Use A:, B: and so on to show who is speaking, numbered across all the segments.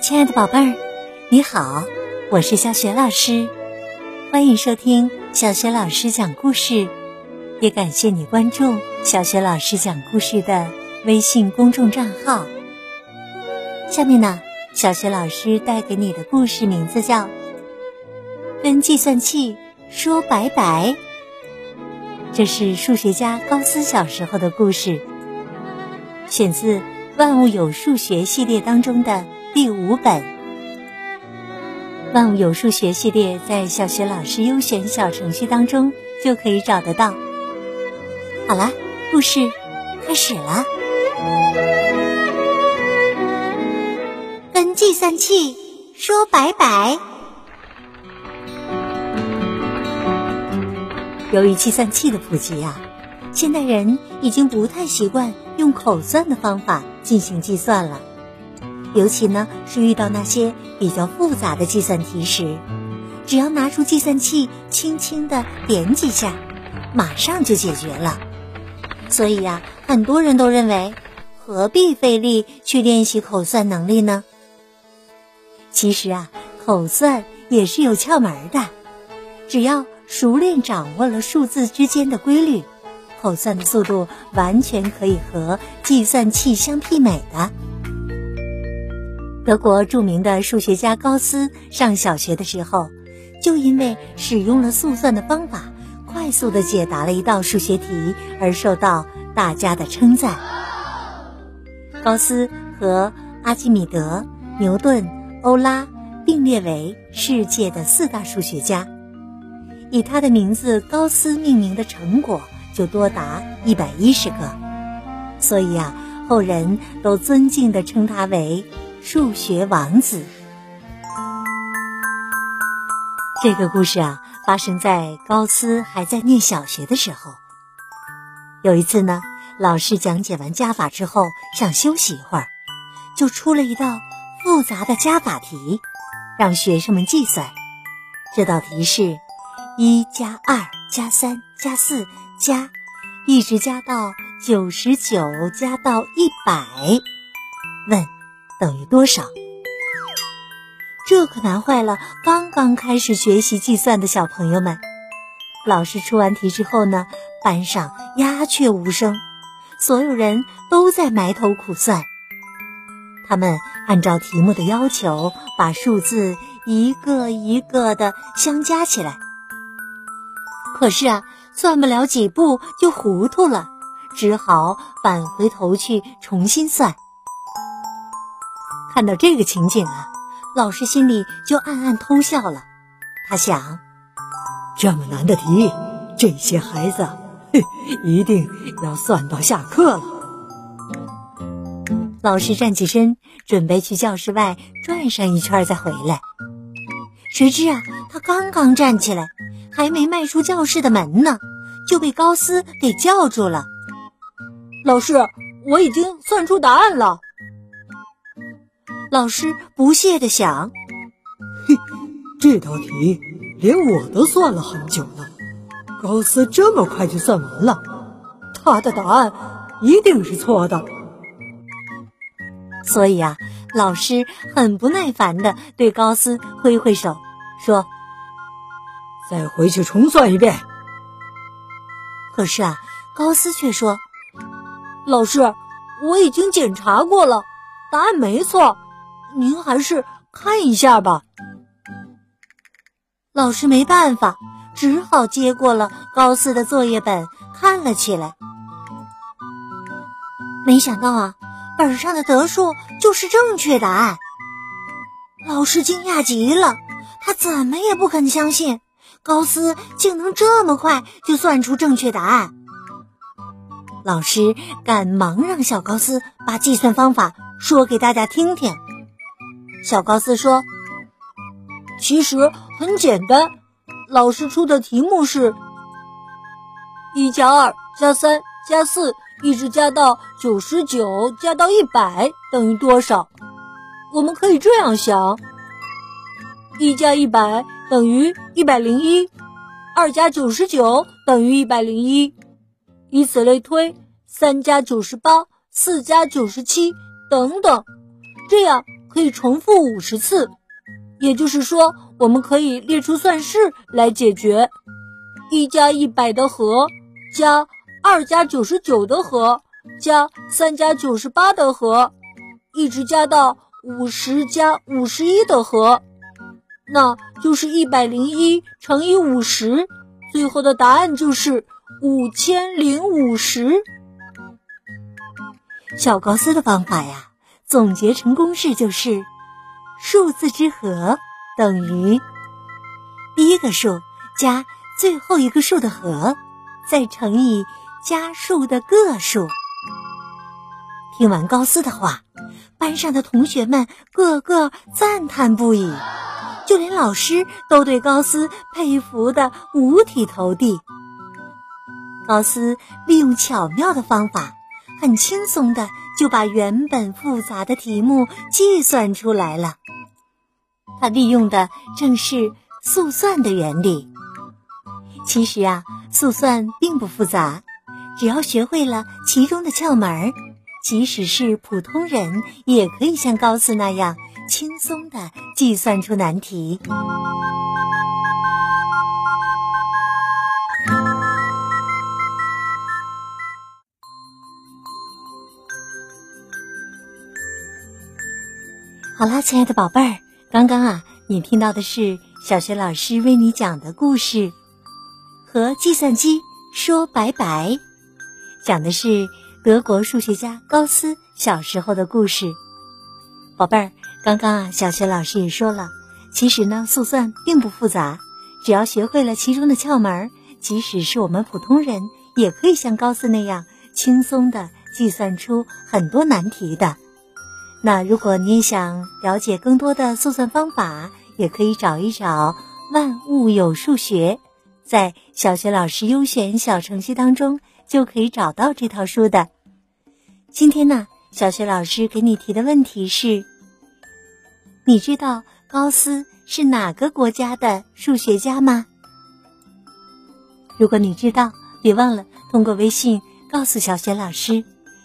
A: 亲爱的宝贝儿，你好，我是小雪老师，欢迎收听小雪老师讲故事，也感谢你关注小雪老师讲故事的微信公众账号。下面呢，小雪老师带给你的故事名字叫《跟计算器说拜拜》，这是数学家高斯小时候的故事，选自《万物有数学》系列当中的。第五本《万物有数学》系列在小学老师优选小程序当中就可以找得到。好了，故事开始了。跟计算器说拜拜。由于计算器的普及啊，现代人已经不太习惯用口算的方法进行计算了。尤其呢是遇到那些比较复杂的计算题时，只要拿出计算器，轻轻的点几下，马上就解决了。所以呀，很多人都认为，何必费力去练习口算能力呢？其实啊，口算也是有窍门的，只要熟练掌握了数字之间的规律，口算的速度完全可以和计算器相媲美的。德国著名的数学家高斯上小学的时候，就因为使用了速算的方法，快速的解答了一道数学题而受到大家的称赞。高斯和阿基米德、牛顿、欧拉并列为世界的四大数学家，以他的名字高斯命名的成果就多达一百一十个，所以啊，后人都尊敬的称他为。数学王子。这个故事啊，发生在高斯还在念小学的时候。有一次呢，老师讲解完加法之后，想休息一会儿，就出了一道复杂的加法题，让学生们计算。这道题是：一加二加三加四加，一直加到九十九，加到一百。问。等于多少？这可难坏了刚刚开始学习计算的小朋友们。老师出完题之后呢，班上鸦雀无声，所有人都在埋头苦算。他们按照题目的要求，把数字一个一个的相加起来。可是啊，算不了几步就糊涂了，只好返回头去重新算。看到这个情景啊，老师心里就暗暗偷笑了。他想，
B: 这么难的题，这些孩子，一定要算到下课了。
A: 老师站起身，准备去教室外转上一圈再回来。谁知啊，他刚刚站起来，还没迈出教室的门呢，就被高斯给叫住了。
C: 老师，我已经算出答案了。
A: 老师不屑的想：“
B: 嘿，这道题连我都算了很久了，高斯这么快就算完了，他的答案一定是错的。”
A: 所以啊，老师很不耐烦的对高斯挥挥手，说：“
B: 再回去重算一遍。”
A: 可是啊，高斯却说：“
C: 老师，我已经检查过了，答案没错。”您还是看一下吧。
A: 老师没办法，只好接过了高斯的作业本，看了起来。没想到啊，本上的得数就是正确答案。老师惊讶极了，他怎么也不肯相信高斯竟能这么快就算出正确答案。老师赶忙让小高斯把计算方法说给大家听听。小高斯说：“
C: 其实很简单，老师出的题目是：一加二加三加四，一直加到九十九，加到一百等于多少？我们可以这样想：一加一百等于一百零一，二加九十九等于一百零一，以此类推，三加九十八，四加九十七等等，这样可以重复五十次。也就是说，我们可以列出算式来解决：一加一百的和，加二加九十九的和，加三加九十八的和，一直加到五十加五十一的和，那就是一百零一乘以五十，最后的答案就是五千零五十。
A: 小高斯的方法呀，总结成公式就是数字之和等于第一个数加最后一个数的和，再乘以加数的个数。听完高斯的话，班上的同学们个个赞叹不已，就连老师都对高斯佩服的五体投地。高斯利用巧妙的方法。很轻松的就把原本复杂的题目计算出来了。他利用的正是速算的原理。其实啊，速算并不复杂，只要学会了其中的窍门儿，即使是普通人也可以像高斯那样轻松的计算出难题。好啦，亲爱的宝贝儿，刚刚啊，你听到的是小学老师为你讲的故事《和计算机说拜拜》，讲的是德国数学家高斯小时候的故事。宝贝儿，刚刚啊，小学老师也说了，其实呢，速算并不复杂，只要学会了其中的窍门，即使是我们普通人，也可以像高斯那样轻松的计算出很多难题的。那如果你想了解更多的速算方法，也可以找一找《万物有数学》，在小学老师优选小程序当中就可以找到这套书的。今天呢，小学老师给你提的问题是：你知道高斯是哪个国家的数学家吗？如果你知道，别忘了通过微信告诉小雪老师。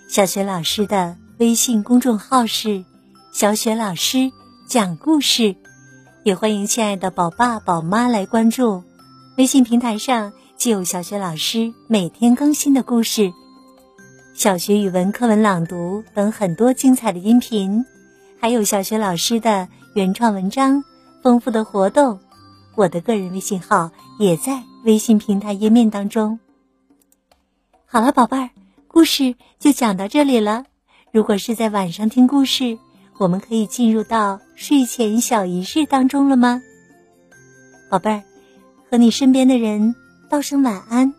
A: 小雪老师的。微信公众号是“小雪老师讲故事”，也欢迎亲爱的宝爸宝妈来关注。微信平台上既有小雪老师每天更新的故事、小学语文课文朗读等很多精彩的音频，还有小学老师的原创文章、丰富的活动。我的个人微信号也在微信平台页面当中。好了，宝贝儿，故事就讲到这里了。如果是在晚上听故事，我们可以进入到睡前小仪式当中了吗？宝贝儿，和你身边的人道声晚安，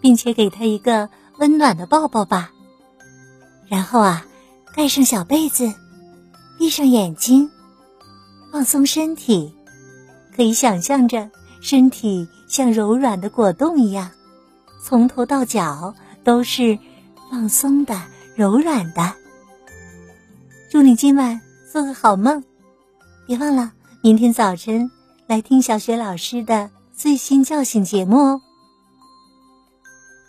A: 并且给他一个温暖的抱抱吧。然后啊，盖上小被子，闭上眼睛，放松身体，可以想象着身体像柔软的果冻一样，从头到脚都是放松的。柔软的，祝你今晚做个好梦，别忘了明天早晨来听小雪老师的最新叫醒节目哦，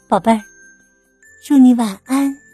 A: 宝贝儿，祝你晚安。